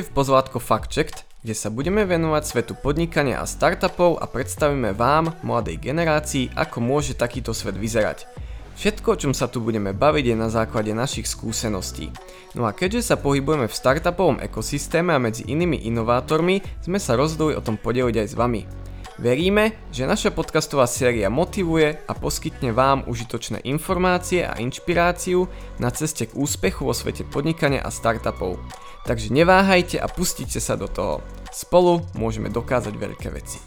v pozvátko Checked, kde sa budeme venovať svetu podnikania a startupov a predstavíme vám, mladej generácii, ako môže takýto svet vyzerať. Všetko, o čom sa tu budeme baviť, je na základe našich skúseností. No a keďže sa pohybujeme v startupovom ekosystéme a medzi inými inovátormi, sme sa rozhodli o tom podeliť aj s vami. Veríme, že naša podcastová séria motivuje a poskytne vám užitočné informácie a inšpiráciu na ceste k úspechu vo svete podnikania a startupov. Takže neváhajte a pustite sa do toho. Spolu môžeme dokázať veľké veci.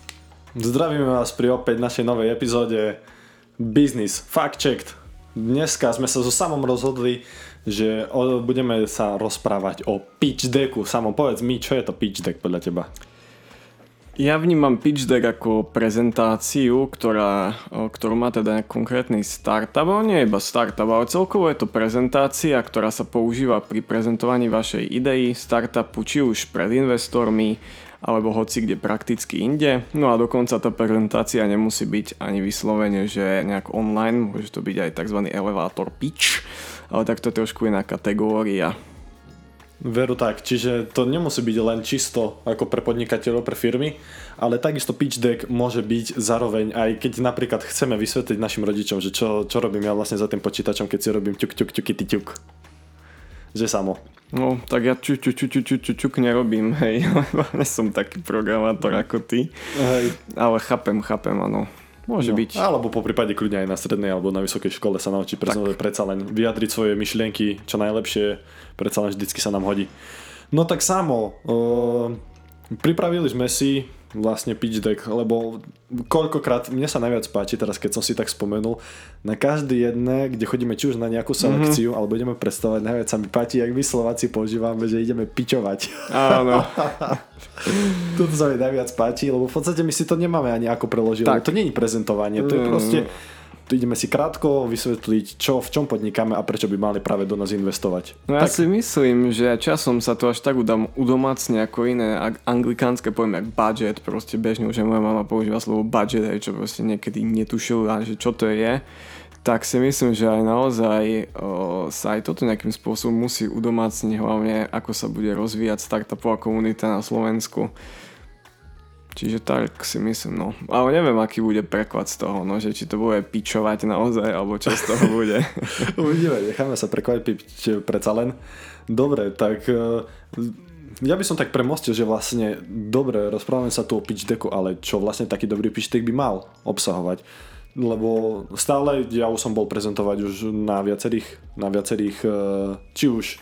Zdravíme vás pri opäť našej novej epizóde Business Fact Checked. Dneska sme sa so samom rozhodli, že budeme sa rozprávať o pitch decku. Samo povedz mi, čo je to pitch deck podľa teba? Ja vnímam pitch deck ako prezentáciu, ktorá, ktorú má teda konkrétny startup, ale nie iba startup, ale celkovo je to prezentácia, ktorá sa používa pri prezentovaní vašej idei startupu, či už pred investormi, alebo hoci kde prakticky inde. No a dokonca tá prezentácia nemusí byť ani vyslovene, že nejak online, môže to byť aj tzv. elevator pitch, ale tak to je trošku iná kategória. Veru tak, čiže to nemusí byť len čisto ako pre podnikateľov, pre firmy, ale takisto pitch deck môže byť zároveň aj keď napríklad chceme vysvetliť našim rodičom, že čo, čo robím ja vlastne za tým počítačom, keď si robím ťuk, ťuk, ťuk, ťuk. Že samo. No, tak ja čuk, čuk, čuk, čuk, čuk, čuk nerobím, hej, lebo nie som taký programátor ako ty. Hej. Ale chápem, chápem, áno. Môže no, byť. Alebo po prípade kľudne aj na strednej alebo na vysokej škole sa naučí predsa len vyjadriť svoje myšlienky čo najlepšie, predsa len vždycky sa nám hodí. No tak samo, uh, pripravili sme si vlastne pitch deck, lebo koľkokrát, mne sa najviac páči teraz, keď som si tak spomenul, na každý jedné, kde chodíme či už na nejakú selekciu, mm-hmm. alebo ideme predstavovať, najviac sa mi páči, jak my Slováci používame, že ideme pičovať. Áno. Toto sa mi najviac páči, lebo v podstate my si to nemáme ani ako preložiť, to je prezentovanie, to je mm. proste ideme si krátko vysvetliť, čo, v čom podnikáme a prečo by mali práve do nás investovať. No ja tak. si myslím, že časom sa to až tak udom, udomácne ako iné anglikánske pojmy, ako budget, proste bežne už moja mama používa slovo budget, aj čo proste niekedy netušila, že čo to je tak si myslím, že aj naozaj o, sa aj toto nejakým spôsobom musí udomácniť hlavne ako sa bude rozvíjať startupová komunita na Slovensku. Čiže tak si myslím, no. Ale neviem, aký bude preklad z toho, no, že či to bude pičovať naozaj, alebo čo z toho bude. Uvidíme, necháme sa prekvapiť predsa len. Dobre, tak e, ja by som tak premostil, že vlastne dobre, rozprávame sa tu o pitch decku, ale čo vlastne taký dobrý pitch deck by mal obsahovať? Lebo stále ja už som bol prezentovať už na viacerých, na viacerých e, či už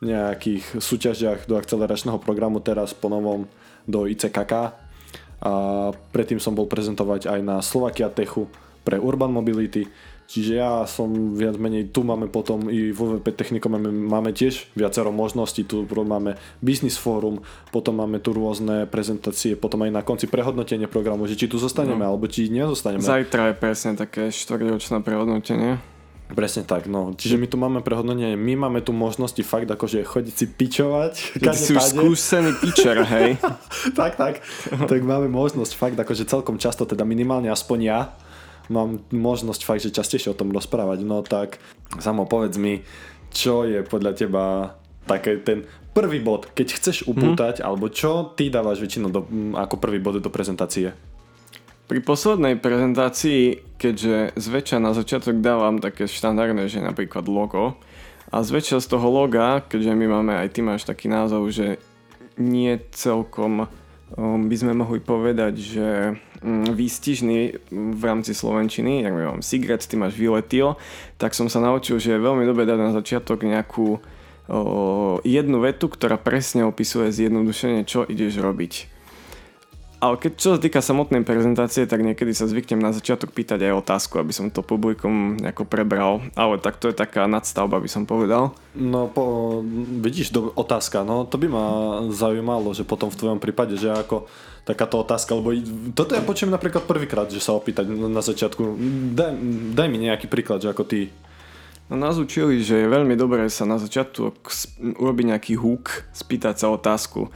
nejakých súťažiach do akceleračného programu, teraz po novom do ICKK, a predtým som bol prezentovať aj na Slovakia Techu pre Urban Mobility, Čiže ja som viac menej, tu máme potom i vo VP technikom máme, máme tiež viacero možností, tu máme business forum, potom máme tu rôzne prezentácie, potom aj na konci prehodnotenie programu, že či tu zostaneme, no. alebo či nezostaneme. Zajtra je presne také štvrťročné prehodnotenie. Presne tak, no. Čiže my tu máme prehodnotenie, my máme tu možnosti fakt akože chodiť si pičovať. Keď si už skúsený pičer, hej. tak, tak. tak máme možnosť fakt akože celkom často, teda minimálne aspoň ja, mám možnosť fakt, že častejšie o tom rozprávať. No tak, samo povedz mi, čo je podľa teba také ten prvý bod, keď chceš upútať, hmm. alebo čo ty dávaš väčšinou do, ako prvý bod do prezentácie? Pri poslednej prezentácii, keďže zväčša na začiatok dávam také štandardné, že napríklad logo, a zväčša z toho loga, keďže my máme, aj ty máš taký názov, že nie celkom um, by sme mohli povedať, že um, výstižný v rámci Slovenčiny, my mám Sigret, ty máš Violetil, tak som sa naučil, že je veľmi dobre dať na začiatok nejakú uh, jednu vetu, ktorá presne opisuje zjednodušenie, čo ideš robiť. Ale keď čo sa týka samotnej prezentácie, tak niekedy sa zvyknem na začiatok pýtať aj otázku, aby som to publikum nejako prebral. Ale tak to je taká nadstavba, by som povedal. No, po, vidíš, do, otázka, no to by ma zaujímalo, že potom v tvojom prípade, že ako takáto otázka, lebo toto ja počujem napríklad prvýkrát, že sa opýtať na začiatku. Daj, daj mi nejaký príklad, že ako ty No nás učili, že je veľmi dobré sa na začiatok urobiť nejaký hook, spýtať sa otázku.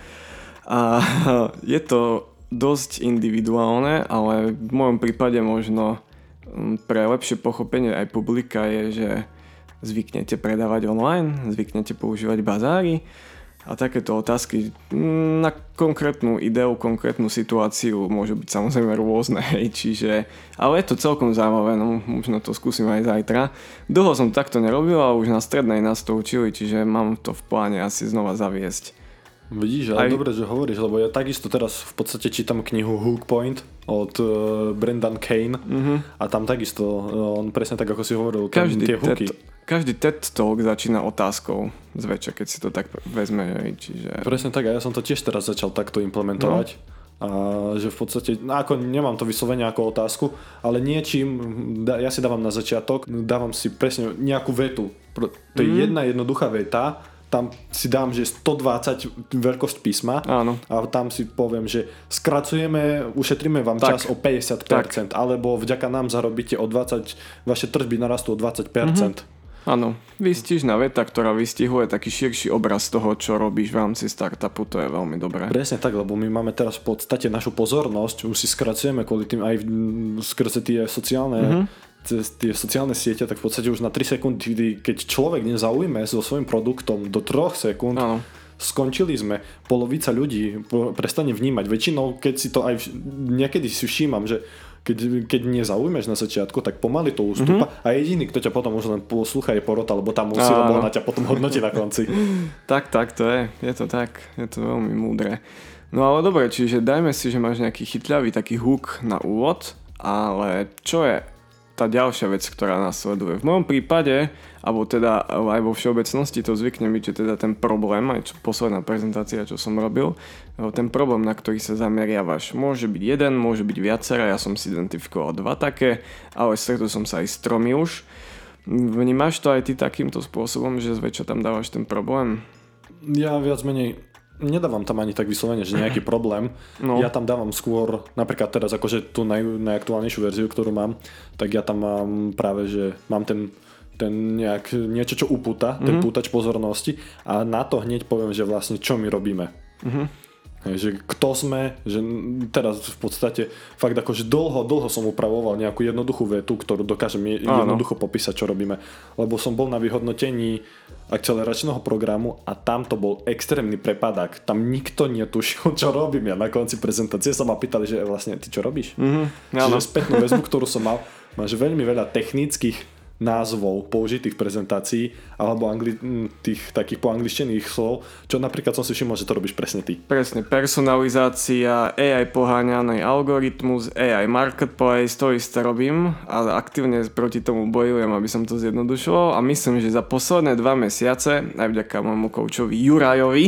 A je to dosť individuálne, ale v mojom prípade možno mm, pre lepšie pochopenie aj publika je, že zvyknete predávať online, zvyknete používať bazáry A takéto otázky mm, na konkrétnu ideu, konkrétnu situáciu môžu byť samozrejme rôzne, čiže, ale je to celkom zaujímavé, no možno to skúsim aj zajtra. Dlho som takto nerobil, ale už na strednej nás to učili, čiže mám to v pláne asi znova zaviesť. Vidíš, ale aj... dobre, že hovoríš, lebo ja takisto teraz v podstate čítam knihu Hook Point od uh, Brendan Kane uh-huh. a tam takisto, uh, on presne tak, ako si hovoril, každý tie hooky. TED, každý TED Talk začína otázkou zväčša, keď si to tak vezme. Čiže... Presne tak a ja som to tiež teraz začal takto implementovať. No. A že v podstate, no ako nemám to vyslovene ako otázku, ale niečím, ja si dávam na začiatok, dávam si presne nejakú vetu. To je mm. jedna jednoduchá veta, tam si dám, že 120 veľkosť písma Áno. a tam si poviem, že skracujeme, ušetríme vám tak. čas o 50%, tak. alebo vďaka nám zarobíte o 20, vaše tržby narastú o 20%. Mm-hmm. Áno, výstižná veta, ktorá vystihuje taký širší obraz toho, čo robíš v rámci startupu, to je veľmi dobré. Presne tak, lebo my máme teraz v podstate našu pozornosť, už si skracujeme kvôli tým aj skrze tie sociálne mm-hmm. Tie sociálne siete, tak v podstate už na 3 sekundy, keď človek nezaujme so svojím produktom do 3 sekúnd, Áno skončili sme. Polovica ľudí prestane vnímať. Väčšinou, keď si to aj niekedy si všímam, že keď, keď nezaujmeš na začiatku, tak pomaly to ústupa mm-hmm. a jediný, kto ťa potom už len poslúcha je porota, lebo tam musí, lebo ona ťa potom hodnotí na konci. tak, tak, to je. Je to tak. Je to veľmi múdre. No ale dobre, čiže dajme si, že máš nejaký chytľavý taký hook na úvod, ale čo je tá ďalšia vec, ktorá nás sleduje. V mojom prípade, alebo teda aj vo všeobecnosti to zvykne byť, že teda ten problém, aj čo, posledná prezentácia, čo som robil, ten problém, na ktorý sa zameriavaš, môže byť jeden, môže byť viacera, ja som si identifikoval dva také, ale stretol som sa aj s tromi už. Vnímaš to aj ty takýmto spôsobom, že zväčša tam dávaš ten problém? Ja viac menej nedávam tam ani tak vyslovene, že nejaký problém. No. Ja tam dávam skôr, napríklad teraz akože tú naj, najaktuálnejšiu verziu, ktorú mám, tak ja tam mám práve, že mám ten ten nejak, niečo, čo upúta, mm-hmm. ten mhm. pútač pozornosti a na to hneď poviem, že vlastne čo my robíme. Mm-hmm. Že kto sme, že teraz v podstate fakt akože dlho, dlho som upravoval nejakú jednoduchú vetu, ktorú dokážem jednoducho popísať, čo robíme. Lebo som bol na vyhodnotení akceleračného programu a tam to bol extrémny prepadák. Tam nikto netušil, čo robím. Ja na konci prezentácie sa ma pýtali, že vlastne ty čo robíš? Mm-hmm, Čiže spätnú väzbu, ktorú som mal, máš veľmi veľa technických názvov použitých prezentácií alebo angli- tých takých poangličtených slov, čo napríklad som si všimol, že to robíš presne ty. Presne, personalizácia, AI poháňaný algoritmus, AI marketplace, to isté robím a aktívne proti tomu bojujem, aby som to zjednodušoval a myslím, že za posledné dva mesiace, aj vďaka môjmu koučovi Jurajovi,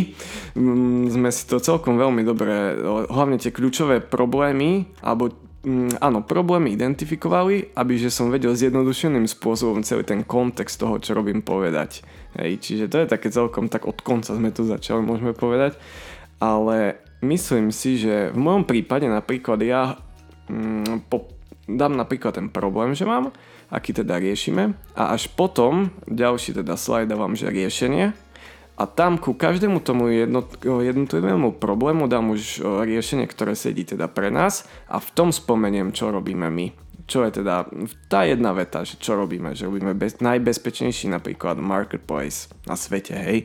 sme si to celkom veľmi dobre, hlavne tie kľúčové problémy alebo mm, áno, problémy identifikovali, aby že som vedel zjednodušeným spôsobom celý ten kontext toho, čo robím povedať. Hej, čiže to je také celkom tak od konca sme tu začali, môžeme povedať. Ale myslím si, že v mojom prípade napríklad ja mm, po, dám napríklad ten problém, že mám, aký teda riešime a až potom ďalší teda slajd dávam, že riešenie a tam ku každému tomu jednotlivému problému dám už riešenie, ktoré sedí teda pre nás a v tom spomeniem, čo robíme my. Čo je teda tá jedna veta, že čo robíme, že robíme bez, najbezpečnejší napríklad marketplace na svete, hej.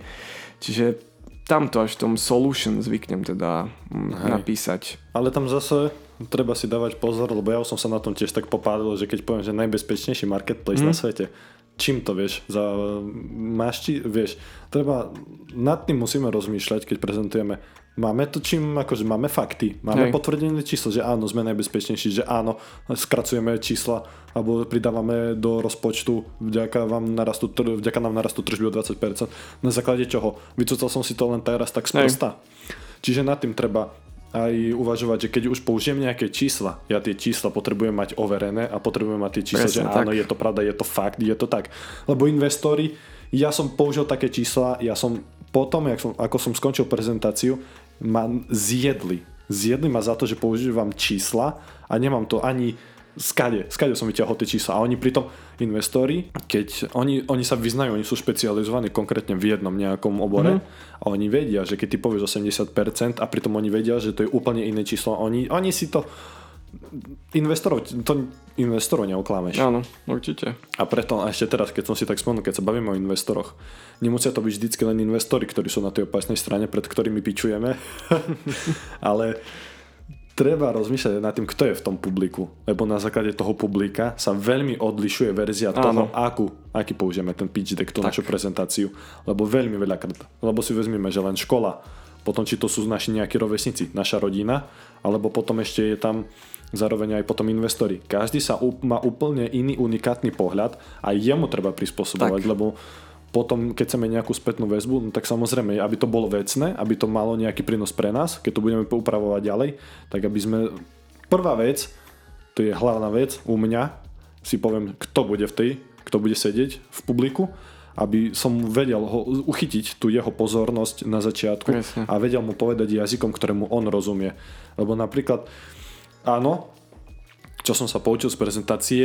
Čiže tamto až v tom solution zvyknem teda mm, hej. napísať. Ale tam zase treba si dávať pozor, lebo ja som sa na tom tiež tak popádol, že keď poviem, že najbezpečnejší marketplace mm. na svete, čím to vieš, za, máš či, vieš, treba, nad tým musíme rozmýšľať, keď prezentujeme. Máme to čím, akože máme fakty, máme Hej. potvrdené číslo, že áno, sme najbezpečnejší, že áno, skracujeme čísla alebo pridávame do rozpočtu, vďaka, vám narastu, vďaka nám narastú tržby o 20%. Na základe čoho? Vycúcal som si to len teraz tak sprosta. Čiže nad tým treba aj uvažovať, že keď už použijem nejaké čísla, ja tie čísla potrebujem mať overené a potrebujem mať tie čísla, Presne, že áno, je to pravda, je to fakt, je to tak. Lebo investori, ja som použil také čísla, ja som potom, som, ako som skončil prezentáciu, ma zjedli. Zjedli ma za to, že používam čísla a nemám to ani skade, skade som vyťahol tie čísla. A oni pritom, investori, keď oni, oni sa vyznajú, oni sú špecializovaní konkrétne v jednom nejakom obore mm-hmm. a oni vedia, že keď ty povieš 80% a pritom oni vedia, že to je úplne iné číslo. Oni, oni si to investorov, to investorov neoklámeš. Áno, určite. A preto a ešte teraz, keď som si tak spomenul, keď sa bavíme o investoroch, nemusia to byť vždycky len investori, ktorí sú na tej opasnej strane, pred ktorými pičujeme, ale treba rozmýšľať nad tým, kto je v tom publiku. Lebo na základe toho publika sa veľmi odlišuje verzia toho, akú, aký použijeme ten pitch deck, tú tak. našu prezentáciu. Lebo veľmi veľa krát. Lebo si vezmeme, že len škola, potom či to sú naši nejakí rovesníci, naša rodina, alebo potom ešte je tam zároveň aj potom investori. Každý sa má úplne iný unikátny pohľad a jemu treba prispôsobovať, tak. lebo potom, keď chceme nejakú spätnú väzbu, no tak samozrejme, aby to bolo vecné, aby to malo nejaký prínos pre nás, keď to budeme upravovať ďalej, tak aby sme... Prvá vec, to je hlavná vec u mňa, si poviem, kto bude v tej, kto bude sedieť v publiku, aby som vedel ho uchytiť tú jeho pozornosť na začiatku Presne. a vedel mu povedať jazykom, ktorému on rozumie. Lebo napríklad, áno, čo som sa poučil z prezentácie,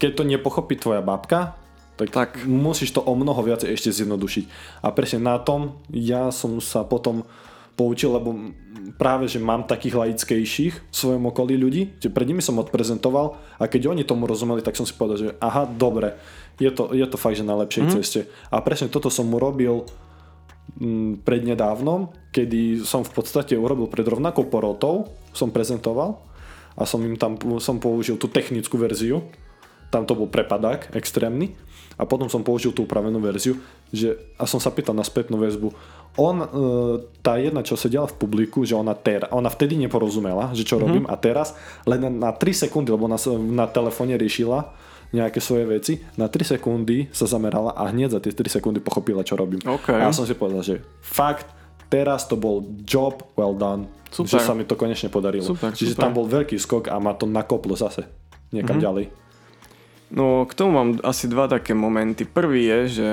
keď to nepochopí tvoja babka, tak, tak musíš to o mnoho viac ešte zjednodušiť. A presne na tom ja som sa potom poučil, lebo práve, že mám takých laickejších v svojom okolí ľudí, že pred nimi som odprezentoval a keď oni tomu rozumeli, tak som si povedal, že aha, dobre, je to, je to fakt, že na lepšej mm-hmm. ceste. A presne toto som urobil m, prednedávnom, kedy som v podstate urobil pred rovnakou porotou, som prezentoval a som im tam som použil tú technickú verziu, tam to bol prepadák extrémny a potom som použil tú upravenú verziu že, a som sa pýtal na spätnú väzbu. On, e, tá jedna, čo sedela v publiku, že ona, ter, ona vtedy neporozumela, že čo mm-hmm. robím a teraz len na, na 3 sekundy, lebo na, na telefóne riešila nejaké svoje veci, na 3 sekundy sa zamerala a hneď za tie 3 sekundy pochopila, čo robím. Okay. A ja som si povedal, že fakt, teraz to bol job well done, super. že sa mi to konečne podarilo. Super, Čiže super. tam bol veľký skok a ma to nakoplo zase niekam mm-hmm. ďalej. No k tomu mám asi dva také momenty. Prvý je, že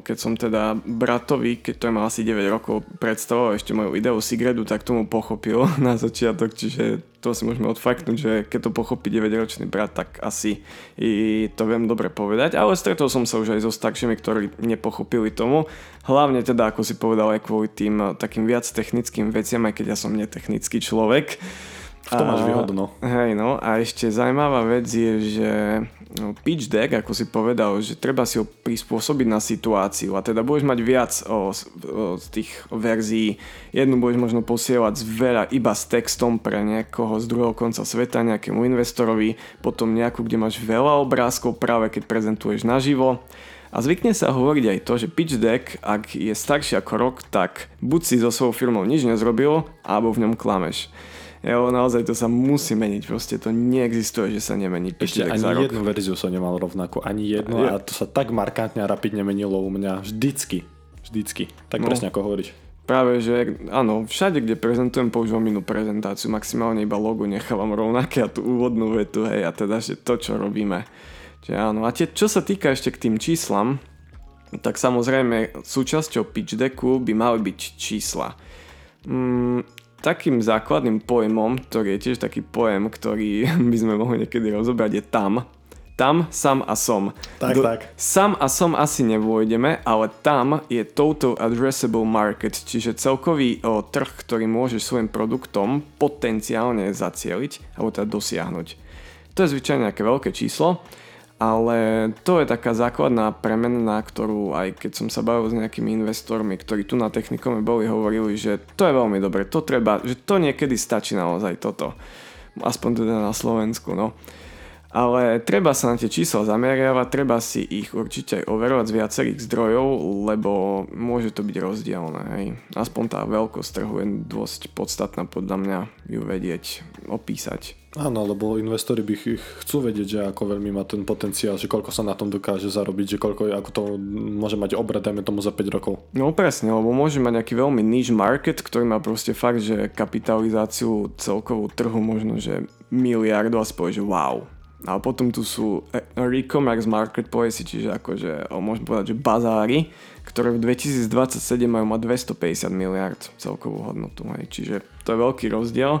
keď som teda bratovi, keď to mal asi 9 rokov, predstavoval ešte moju ideu Sigredu, tak tomu pochopil na začiatok, čiže to si môžeme odfaknúť, že keď to pochopí 9-ročný brat, tak asi i to viem dobre povedať. Ale stretol som sa už aj so staršími, ktorí nepochopili tomu. Hlavne teda, ako si povedal, aj kvôli tým takým viac technickým veciam, aj keď ja som netechnický človek. V tom máš výhodu, no. Hej, no. A ešte zaujímavá vec je, že no, pitch deck, ako si povedal, že treba si ho prispôsobiť na situáciu a teda budeš mať viac o, o, z tých verzií. Jednu budeš možno posielať z veľa iba s textom pre niekoho z druhého konca sveta, nejakému investorovi, potom nejakú, kde máš veľa obrázkov práve keď prezentuješ naživo. A zvykne sa hovoriť aj to, že pitch deck, ak je starší ako rok, tak buď si so svojou firmou nič nezrobil, alebo v ňom klameš. Jo, naozaj to sa musí meniť, proste to neexistuje, že sa nemení. Ešte ani za jednu rok. verziu som nemal rovnako, ani jednu a, a to sa tak markantne a rapidne menilo u mňa vždycky, vždycky, tak no. presne ako hovoríš. Práve, že áno, všade, kde prezentujem, používam inú prezentáciu, maximálne iba logo nechávam rovnaké a tú úvodnú vetu, hej, a teda, že to, čo robíme. Čiže áno, a tie, čo sa týka ešte k tým číslam, tak samozrejme súčasťou pitch decku by mali byť čísla. Mm, takým základným pojmom, ktorý je tiež taký pojem, ktorý by sme mohli niekedy rozobrať, je tam. Tam, sam a som. Tak, Do, tak. Sam a som asi nevôjdeme, ale tam je total addressable market, čiže celkový o, trh, ktorý môžeš svojim produktom potenciálne zacieliť alebo teda dosiahnuť. To je zvyčajne nejaké veľké číslo ale to je taká základná premena, na ktorú aj keď som sa bavil s nejakými investormi, ktorí tu na technikome boli, hovorili, že to je veľmi dobre, to treba, že to niekedy stačí naozaj toto. Aspoň teda na Slovensku, no. Ale treba sa na tie čísla zameriavať, treba si ich určite aj overovať z viacerých zdrojov, lebo môže to byť rozdielne. Hej. Aspoň tá veľkosť trhu je dosť podstatná podľa mňa ju vedieť, opísať. Áno, lebo investori by ich chcú vedieť, že ako veľmi má ten potenciál, že koľko sa na tom dokáže zarobiť, že koľko, ako to môže mať obrad, dajme tomu za 5 rokov. No presne, lebo môže mať nejaký veľmi niche market, ktorý má proste fakt, že kapitalizáciu celkovú trhu možno, že miliardu a spojí, že wow, a potom tu sú e-commerce marketplace, čiže akože, môžem povedať, že bazáry, ktoré v 2027 majú mať 250 miliard celkovú hodnotu. Hej. Čiže to je veľký rozdiel.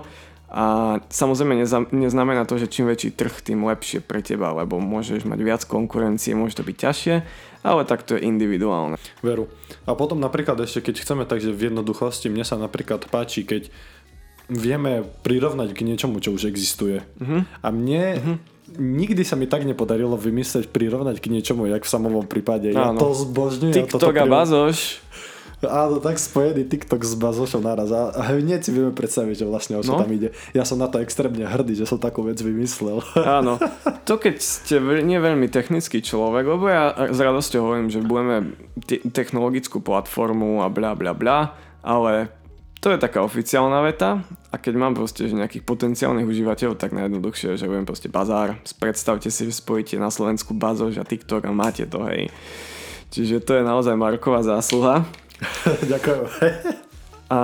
A samozrejme neznamená to, že čím väčší trh, tým lepšie pre teba, lebo môžeš mať viac konkurencie, môže to byť ťažšie, ale tak to je individuálne. Veru. A potom napríklad ešte, keď chceme takže v jednoduchosti, mne sa napríklad páči, keď vieme prirovnať k niečomu, čo už existuje. Mhm. A mne nikdy sa mi tak nepodarilo vymyslieť, prirovnať k niečomu, jak v samovom prípade. Ja Áno. to zbožňujem. ja toto TikTok a Bazoš. Áno, tak spojený TikTok s Bazošom naraz. A hneď si vieme predstaviť, že vlastne o čo No. tam ide. Ja som na to extrémne hrdý, že som takú vec vymyslel. Áno. To keď ste nie veľmi technický človek, lebo ja s radosťou hovorím, že budeme te- technologickú platformu a bla bla bla, ale to je taká oficiálna veta a keď mám proste že nejakých potenciálnych užívateľov, tak najjednoduchšie, že budem proste bazár. Predstavte si, že spojíte na Slovensku Bazoš a TikTok a máte to, hej. Čiže to je naozaj Marková zásluha. Ďakujem. A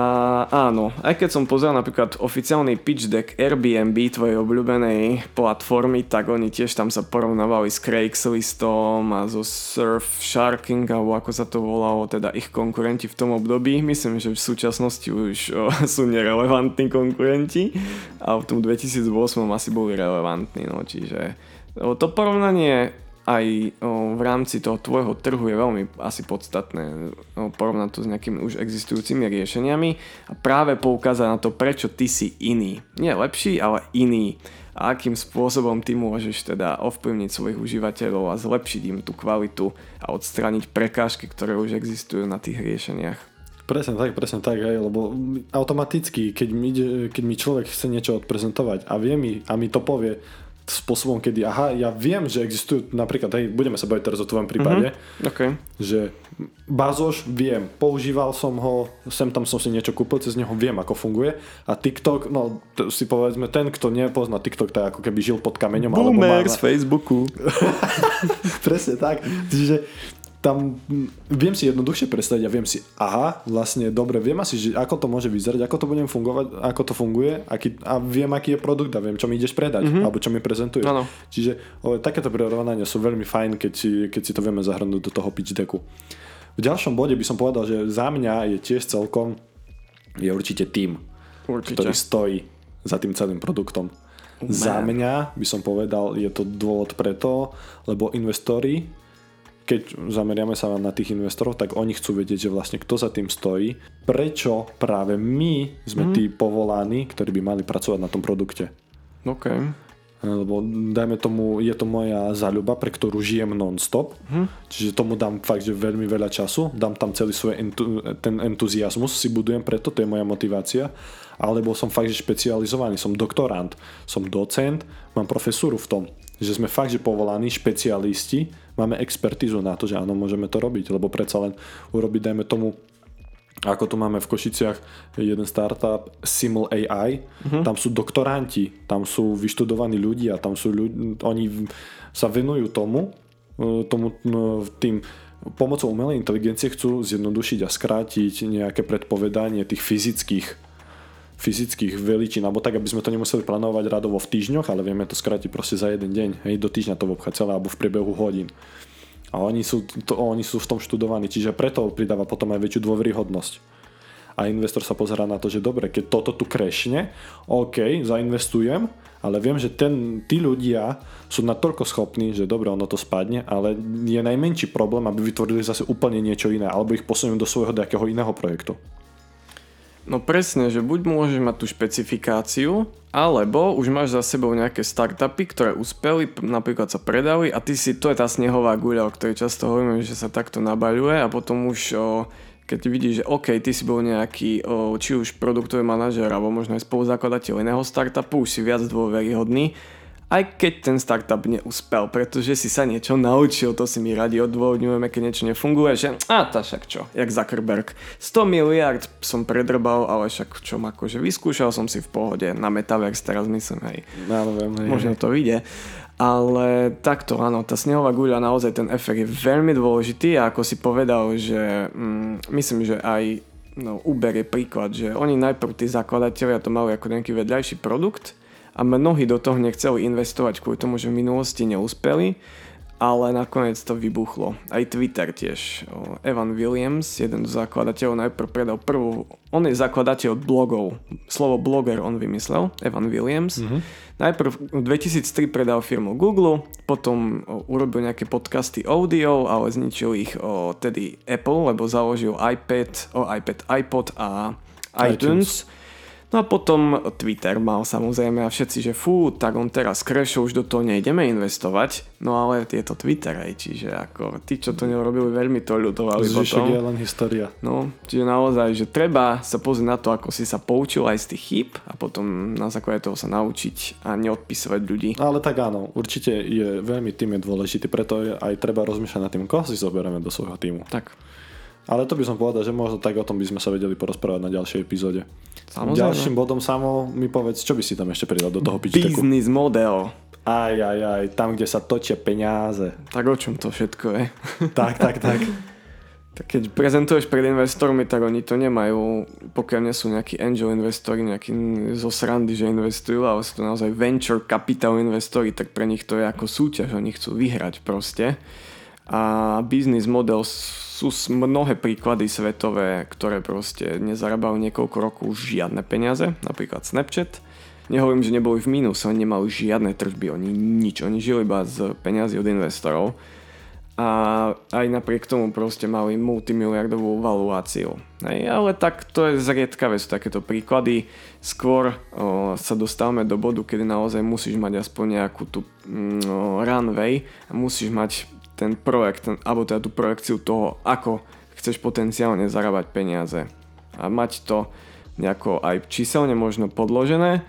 áno, aj keď som pozrel napríklad oficiálny pitch deck Airbnb, tvojej obľúbenej platformy, tak oni tiež tam sa porovnávali s Craigslistom a so Surfsharking, alebo ako sa to volalo, teda ich konkurenti v tom období. Myslím, že v súčasnosti už o, sú nerelevantní konkurenti a v tom 2008 asi boli relevantní, no čiže to porovnanie aj v rámci toho tvojho trhu je veľmi asi podstatné porovnať to s nejakými už existujúcimi riešeniami a práve poukázať na to, prečo ty si iný. Nie lepší, ale iný. A akým spôsobom ty môžeš teda ovplyvniť svojich užívateľov a zlepšiť im tú kvalitu a odstrániť prekážky, ktoré už existujú na tých riešeniach. Presne tak, presne tak, hej, lebo automaticky, keď mi, keď mi človek chce niečo odprezentovať a vie mi, a mi to povie spôsobom, kedy, aha, ja viem, že existujú, napríklad, hej, budeme sa baviť teraz o tvojom prípade, OK. že Bazoš viem, používal som ho, sem tam som si niečo kúpil, cez neho viem, ako funguje a TikTok, no t- si povedzme, ten, kto nepozná TikTok, tak ako keby žil pod kameňom, alebo má, Boomer z Facebooku. Presne tak. Čiže tam viem si jednoduchšie predstaviť a viem si, aha, vlastne dobre, viem asi, že ako to môže vyzerať, ako to budem fungovať, ako to funguje aký, a viem, aký je produkt a viem, čo mi ideš predať, mm-hmm. alebo čo mi prezentuješ. Áno. Čiže o, takéto prirovnania sú veľmi fajn, keď si, keď si to vieme zahrnúť do toho pitch decku. V ďalšom bode by som povedal, že za mňa je tiež celkom je určite tým, Určite. ktorý stojí za tým celým produktom. Man. Za mňa by som povedal, je to dôvod preto, lebo investori, keď zameriame sa na tých investorov, tak oni chcú vedieť, že vlastne kto za tým stojí, prečo práve my sme tí povolaní, ktorí by mali pracovať na tom produkte. OK. Lebo dajme tomu, je to moja záľuba, pre ktorú žijem non-stop, čiže tomu dám fakt, že veľmi veľa času, dám tam celý svoj entu, ten entuziasmus, si budujem preto, to je moja motivácia, alebo som fakt, že špecializovaný, som doktorant, som docent, mám profesúru v tom, že sme fakt, že povolaní špecialisti, máme expertízu na to, že áno, môžeme to robiť, lebo predsa len urobiť, dajme tomu, ako tu máme v Košiciach jeden startup Simul AI, uh-huh. tam sú doktoranti, tam sú vyštudovaní ľudia, tam sú ľudí, oni sa venujú tomu, e, tomu tým pomocou umelej inteligencie chcú zjednodušiť a skrátiť nejaké predpovedanie tých fyzických fyzických veličín, alebo tak, aby sme to nemuseli plánovať radovo v týždňoch, ale vieme to skrátiť proste za jeden deň, hej, do týždňa to obchá celé, alebo v priebehu hodín. A oni sú, to, oni sú v tom študovaní, čiže preto pridáva potom aj väčšiu dôveryhodnosť. A investor sa pozerá na to, že dobre, keď toto tu krešne, OK, zainvestujem, ale viem, že ten, tí ľudia sú natoľko schopní, že dobre, ono to spadne, ale je najmenší problém, aby vytvorili zase úplne niečo iné, alebo ich posuniem do svojho nejakého iného projektu. No presne, že buď môžeš mať tú špecifikáciu, alebo už máš za sebou nejaké startupy, ktoré uspeli, napríklad sa predali a ty si, to je tá snehová guľa, o ktorej často hovoríme, že sa takto nabaľuje a potom už o, keď vidíš, že OK, ty si bol nejaký, o, či už produktový manažer, alebo možno aj spoluzakladateľ iného startupu, už si viac dôveryhodný, aj keď ten startup neúspel, pretože si sa niečo naučil, to si my radi odôvodňujeme, keď niečo nefunguje, že a tá však čo, jak Zuckerberg. 100 miliard som predrbal, ale však čo, akože vyskúšal som si v pohode na Metaverse, teraz myslím, hej. Áno, viem, hej, Možno to vyjde. Ale takto, áno, tá snehová guľa, naozaj ten efekt je veľmi dôležitý a ako si povedal, že mm, myslím, že aj no, Uber je príklad, že oni najprv tí zakladatelia to mali ako nejaký vedľajší produkt a mnohí do toho nechceli investovať kvôli tomu, že v minulosti neúspeli, ale nakoniec to vybuchlo. Aj Twitter tiež. Evan Williams, jeden z zakladateľov, najprv predal prvú... On je zakladateľ blogov. Slovo bloger on vymyslel, Evan Williams. Mm-hmm. Najprv v 2003 predal firmu Google, potom urobil nejaké podcasty audio, ale zničil ich o, tedy Apple, lebo založil iPad, o, iPad, iPod a iTunes. iTunes. No a potom Twitter mal samozrejme a všetci, že fú, tak on teraz crashol, už do toho nejdeme investovať. No ale je to Twitter aj, čiže ako tí, čo to nerobili, veľmi to ľutovali Zvyšok potom. je len história. No, čiže naozaj, že treba sa pozrieť na to, ako si sa poučil aj z tých chýb a potom na základe toho sa naučiť a neodpisovať ľudí. Ale tak áno, určite je veľmi tým je dôležitý, preto je aj treba rozmýšľať nad tým, koho si zoberieme do svojho týmu. Tak, Ale to by som povedal, že možno tak o tom by sme sa vedeli porozprávať na ďalšej epizóde. Samozrejme. Ďalším bodom samo mi povedz, čo by si tam ešte pridal do toho pitch decku? business model. Aj, aj, aj, tam, kde sa točia peniaze. Tak o čom to všetko je? Tak, tak, tak. Tak keď prezentuješ pred investormi, tak oni to nemajú, pokiaľ nie sú nejakí angel investori, nejakí zo srandy, že investujú, ale sú to naozaj venture capital investori, tak pre nich to je ako súťaž, oni chcú vyhrať proste. A business model sú mnohé príklady svetové, ktoré proste nezarábajú niekoľko rokov žiadne peniaze, napríklad Snapchat. Nehovorím, že neboli v mínuse, oni nemali žiadne tržby, oni nič, oni žili iba z peniazy od investorov a aj napriek tomu proste mali multimiliardovú valuáciu. Hej, ale tak to je zriedkavé, sú takéto príklady. Skôr o, sa dostávame do bodu, kedy naozaj musíš mať aspoň nejakú tú mm, runway a musíš mať ten projekt, ten, alebo teda tú projekciu toho, ako chceš potenciálne zarábať peniaze. A mať to nejako aj číselne možno podložené.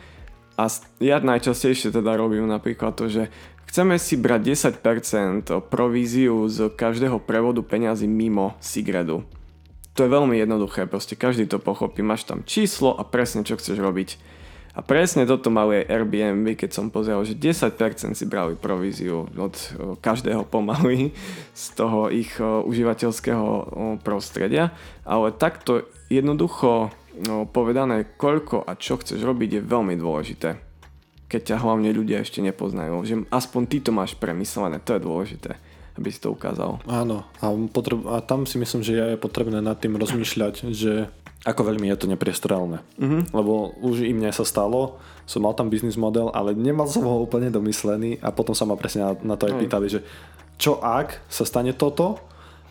A ja najčastejšie teda robím napríklad to, že chceme si brať 10% províziu z každého prevodu peňazí mimo Sigredu. To je veľmi jednoduché, proste každý to pochopí, máš tam číslo a presne čo chceš robiť. A presne toto mali aj Airbnb, keď som pozeral, že 10% si brali províziu od každého pomaly z toho ich užívateľského prostredia, ale takto jednoducho no, povedané, koľko a čo chceš robiť je veľmi dôležité. Keď ťa hlavne ľudia ešte nepoznajú, že aspoň ty to máš premyslené, to je dôležité, aby si to ukázal. Áno, a, potreb- a tam si myslím, že je potrebné nad tým rozmýšľať, že ako veľmi je to nepriestrelné. Mm-hmm. Lebo už i mne sa stalo, som mal tam biznis model, ale nemal som ho úplne domyslený a potom sa ma presne na, na to aj pýtali, že čo ak sa stane toto,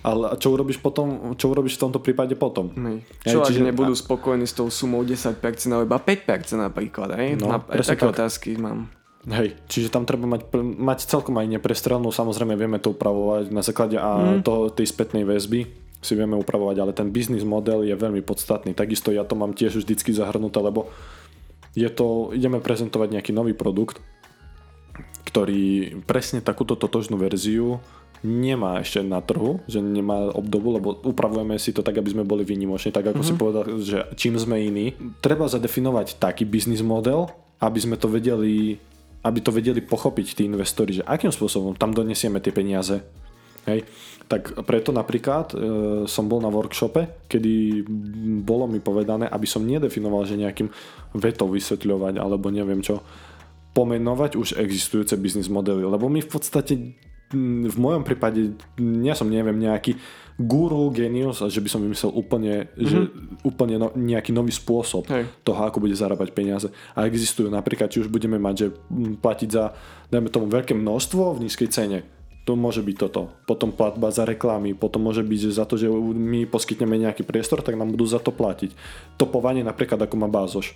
ale čo urobíš potom, čo urobíš v tomto prípade potom? Hej, Čo ak čiže- nebudú spokojní s tou sumou 10% alebo iba 5% napríklad, hej? No, Na, aj také tak. otázky mám. Hej, čiže tam treba mať, mať celkom aj neprestrelnú, samozrejme vieme to upravovať na základe a toho, tej spätnej väzby si vieme upravovať, ale ten biznis model je veľmi podstatný. Takisto ja to mám tiež vždycky zahrnuté, lebo je to, ideme prezentovať nejaký nový produkt, ktorý presne takúto totožnú verziu nemá ešte na trhu, že nemá obdobu, lebo upravujeme si to tak, aby sme boli výnimoční, tak ako mm-hmm. si povedal, že čím sme iní. Treba zadefinovať taký biznis model, aby sme to vedeli aby to vedeli pochopiť tí investori, že akým spôsobom tam donesieme tie peniaze. Hej. Tak preto napríklad e, som bol na workshope, kedy bolo mi povedané, aby som nedefinoval, že nejakým vetou vysvetľovať alebo neviem čo, pomenovať už existujúce biznis modely, lebo my v podstate v mojom prípade ja som neviem nejaký guru, genius že by som vymyslel úplne, mm-hmm. že úplne no, nejaký nový spôsob Hej. toho, ako bude zarábať peniaze. A existujú napríklad, či už budeme mať, že platiť za, dajme tomu, veľké množstvo v nízkej cene. To môže byť toto. Potom platba za reklamy, potom môže byť, že za to, že my poskytneme nejaký priestor, tak nám budú za to platiť. Topovanie napríklad ako má Bázoš.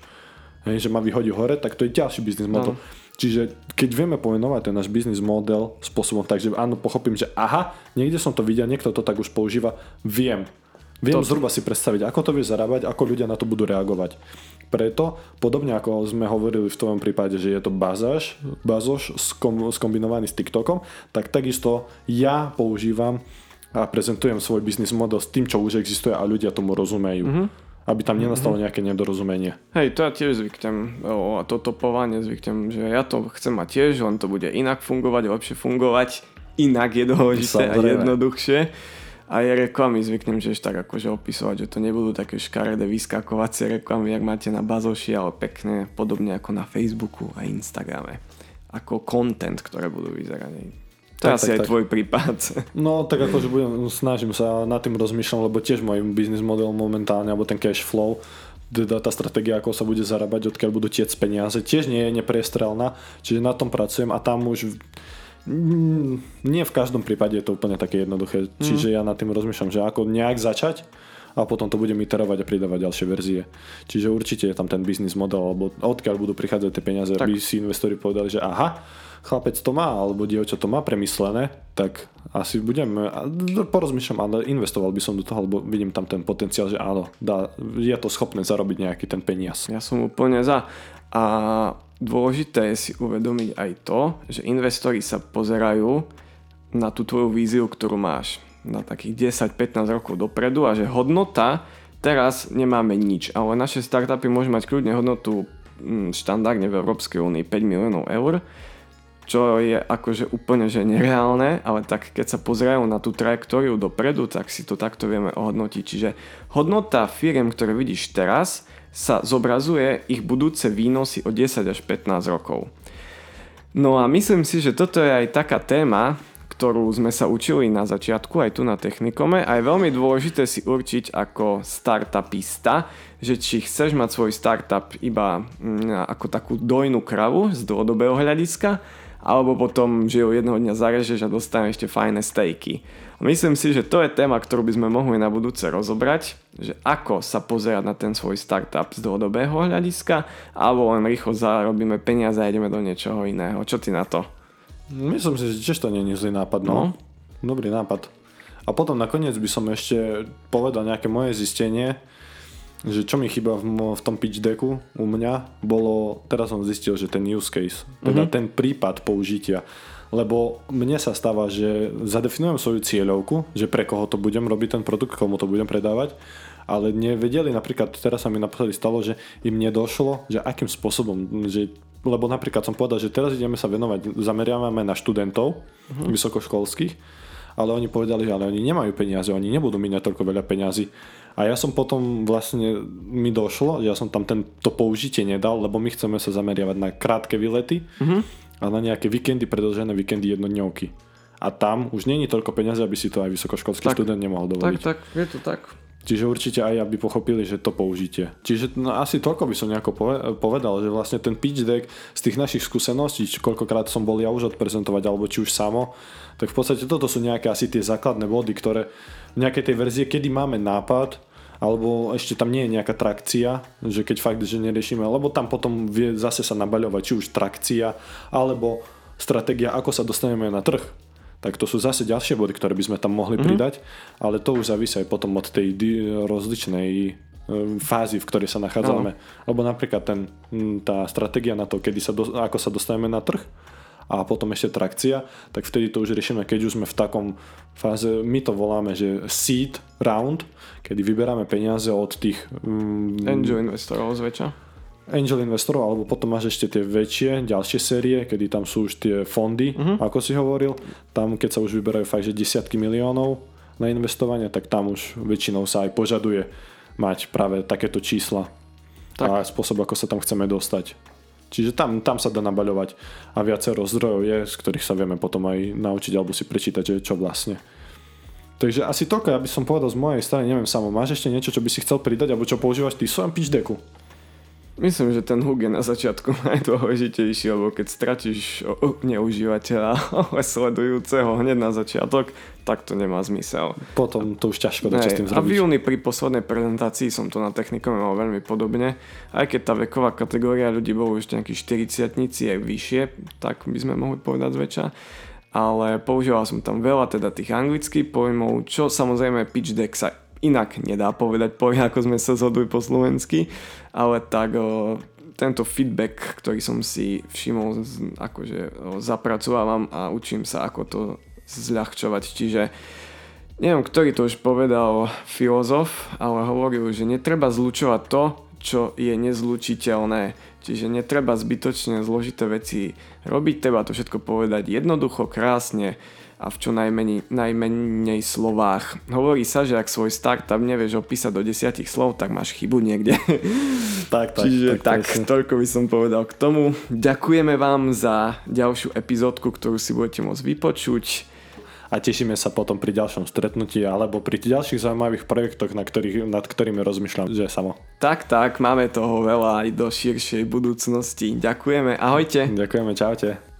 Hej, že ma vyhodí hore, tak to je ďalší biznis model. No. Čiže keď vieme pomenovať ten náš biznis model spôsobom tak, že áno, pochopím, že aha, niekde som to videl, niekto to tak už používa, viem. Viem To- zhruba si predstaviť, ako to vie zarábať, ako ľudia na to budú reagovať. Preto, podobne ako sme hovorili v tvojom prípade, že je to bazáž, bazoš skom, skombinovaný s TikTokom, tak takisto ja používam a prezentujem svoj biznis model s tým, čo už existuje a ľudia tomu rozumejú. Mm-hmm. Aby tam nenastalo nejaké nedorozumenie. Hej, to ja tiež zvyknem, o, a to topovanie zvyknem, že ja to chcem mať tiež, len to bude inak fungovať, lepšie fungovať, inak je dôležité a jednoduchšie. A je reklamy zvyknem tiež tak akože opisovať, že to nebudú také škaredé vyskakovacie reklamy, jak máte na bazoši, ale pekne, podobne ako na Facebooku a Instagrame. Ako content, ktoré budú vyzerať. To je Tak, asi tak, aj tak. tvoj prípad. No tak akože budem, snažím sa nad tým rozmýšľam, lebo tiež môj biznis model momentálne, alebo ten cash flow, teda tá stratégia, ako sa bude zarábať, odkiaľ budú tiec peniaze, tiež nie je nepriestrelná, čiže na tom pracujem a tam už nie v každom prípade je to úplne také jednoduché, čiže ja nad tým rozmýšľam, že ako nejak začať a potom to budem iterovať a pridávať ďalšie verzie. Čiže určite je tam ten biznis model, alebo odkiaľ budú prichádzať tie peniaze, tak. aby si investori povedali, že aha, chlapec to má, alebo dievča to má premyslené, tak asi budem, porozmýšľam, ale investoval by som do toho, lebo vidím tam ten potenciál, že áno, dá, je to schopné zarobiť nejaký ten peniaz. Ja som úplne za. A dôležité je si uvedomiť aj to, že investori sa pozerajú na tú tvoju víziu, ktorú máš na takých 10-15 rokov dopredu a že hodnota teraz nemáme nič, ale naše startupy môžu mať kľudne hodnotu mm, štandardne v Európskej únii 5 miliónov eur čo je akože úplne že nereálne, ale tak keď sa pozerajú na tú trajektóriu dopredu, tak si to takto vieme ohodnotiť. Čiže hodnota firiem, ktoré vidíš teraz, sa zobrazuje ich budúce výnosy o 10 až 15 rokov. No a myslím si, že toto je aj taká téma, ktorú sme sa učili na začiatku aj tu na Technikome a je veľmi dôležité si určiť ako startupista, že či chceš mať svoj startup iba mm, ako takú dojnú kravu z dlhodobého hľadiska, alebo potom, že ho jedného dňa zarežeš a dostane ešte fajné stejky. Myslím si, že to je téma, ktorú by sme mohli na budúce rozobrať, že ako sa pozerať na ten svoj startup z dlhodobého hľadiska, alebo len rýchlo zarobíme peniaze a ideme do niečoho iného. Čo ty na to? Myslím si, že tiež to nie je zlý nápad, no. no. Dobrý nápad. A potom nakoniec by som ešte povedal nejaké moje zistenie, že čo mi chýba v, v tom pitch decku u mňa, bolo, teraz som zistil, že ten use case, teda mm-hmm. ten prípad použitia. Lebo mne sa stáva, že zadefinujem svoju cieľovku, že pre koho to budem robiť ten produkt, komu to budem predávať, ale nevedeli, napríklad teraz sa mi naposledy stalo, že im nedošlo, že akým spôsobom, že lebo napríklad som povedal, že teraz ideme sa venovať, zameriavame na študentov uh-huh. vysokoškolských, ale oni povedali, že ale oni nemajú peniaze, oni nebudú míňať toľko veľa peňazí a ja som potom vlastne, mi došlo, že ja som tam ten, to použitie nedal, lebo my chceme sa zameriavať na krátke výlety mm-hmm. A na nejaké víkendy, predlžené víkendy jednodňovky. A tam už není toľko peniazy, aby si to aj vysokoškolský tak, študent nemohol dovoliť. Tak, tak, je to tak. Čiže určite aj aby pochopili, že to použitie. Čiže no, asi toľko by som nejako povedal, že vlastne ten pitch deck z tých našich skúseností, či koľkokrát som bol ja už odprezentovať, alebo či už samo, tak v podstate toto sú nejaké asi tie základné body, ktoré v nejakej tej verzie, kedy máme nápad, alebo ešte tam nie je nejaká trakcia, že keď fakt, že neriešime, lebo tam potom vie zase sa nabaľovať či už trakcia, alebo stratégia, ako sa dostaneme na trh tak to sú zase ďalšie body, ktoré by sme tam mohli mm-hmm. pridať, ale to už závisí aj potom od tej rozličnej e, fázy, v ktorej sa nachádzame. No. Lebo napríklad ten, tá stratégia na to, kedy sa do, ako sa dostaneme na trh a potom ešte trakcia, tak vtedy to už riešime, keď už sme v takom fáze, my to voláme, že seed round, kedy vyberáme peniaze od tých... Um, Angel investorov zväčša angel investorov, alebo potom máš ešte tie väčšie, ďalšie série, kedy tam sú už tie fondy, uh-huh. ako si hovoril. Tam, keď sa už vyberajú fakt, že desiatky miliónov na investovanie, tak tam už väčšinou sa aj požaduje mať práve takéto čísla tak. a spôsob, ako sa tam chceme dostať. Čiže tam, tam sa dá nabaľovať a viacero zdrojov je, z ktorých sa vieme potom aj naučiť alebo si prečítať, že čo vlastne. Takže asi toľko, ja by som povedal z mojej strany, neviem samo, máš ešte niečo, čo by si chcel pridať, alebo čo používaš ty v svojom pitch decku? Myslím, že ten hook je na začiatku najdôležitejší, lebo keď stratíš neužívateľa, ale sledujúceho hneď na začiatok, tak to nemá zmysel. Potom to už ťažko dá s tým zrobiť. A v júni pri poslednej prezentácii som to na technikom mal veľmi podobne. Aj keď tá veková kategória ľudí bolo už nejakí 40 aj vyššie, tak by sme mohli povedať zväčša ale používal som tam veľa teda tých anglických pojmov, čo samozrejme pitch deck sa inak nedá povedať po ako sme sa zhodli po slovensky, ale tak o, tento feedback, ktorý som si všimol, akože o, zapracovávam a učím sa, ako to zľahčovať. Čiže neviem, ktorý to už povedal filozof, ale hovoril, že netreba zlučovať to, čo je nezlučiteľné. Čiže netreba zbytočne zložité veci robiť, treba to všetko povedať jednoducho, krásne, a v čo najmenej, najmenej slovách. Hovorí sa, že ak svoj startup nevieš opísať do desiatich slov, tak máš chybu niekde. Tak, tak. Čiže tak, tak toľko by som povedal k tomu. Ďakujeme vám za ďalšiu epizódku, ktorú si budete môcť vypočuť a tešíme sa potom pri ďalšom stretnutí alebo pri ďalších zaujímavých projektoch, na ktorých, nad ktorými rozmýšľam, že samo. Tak, tak, máme toho veľa aj do širšej budúcnosti. Ďakujeme, ahojte. Ďakujeme, čaute.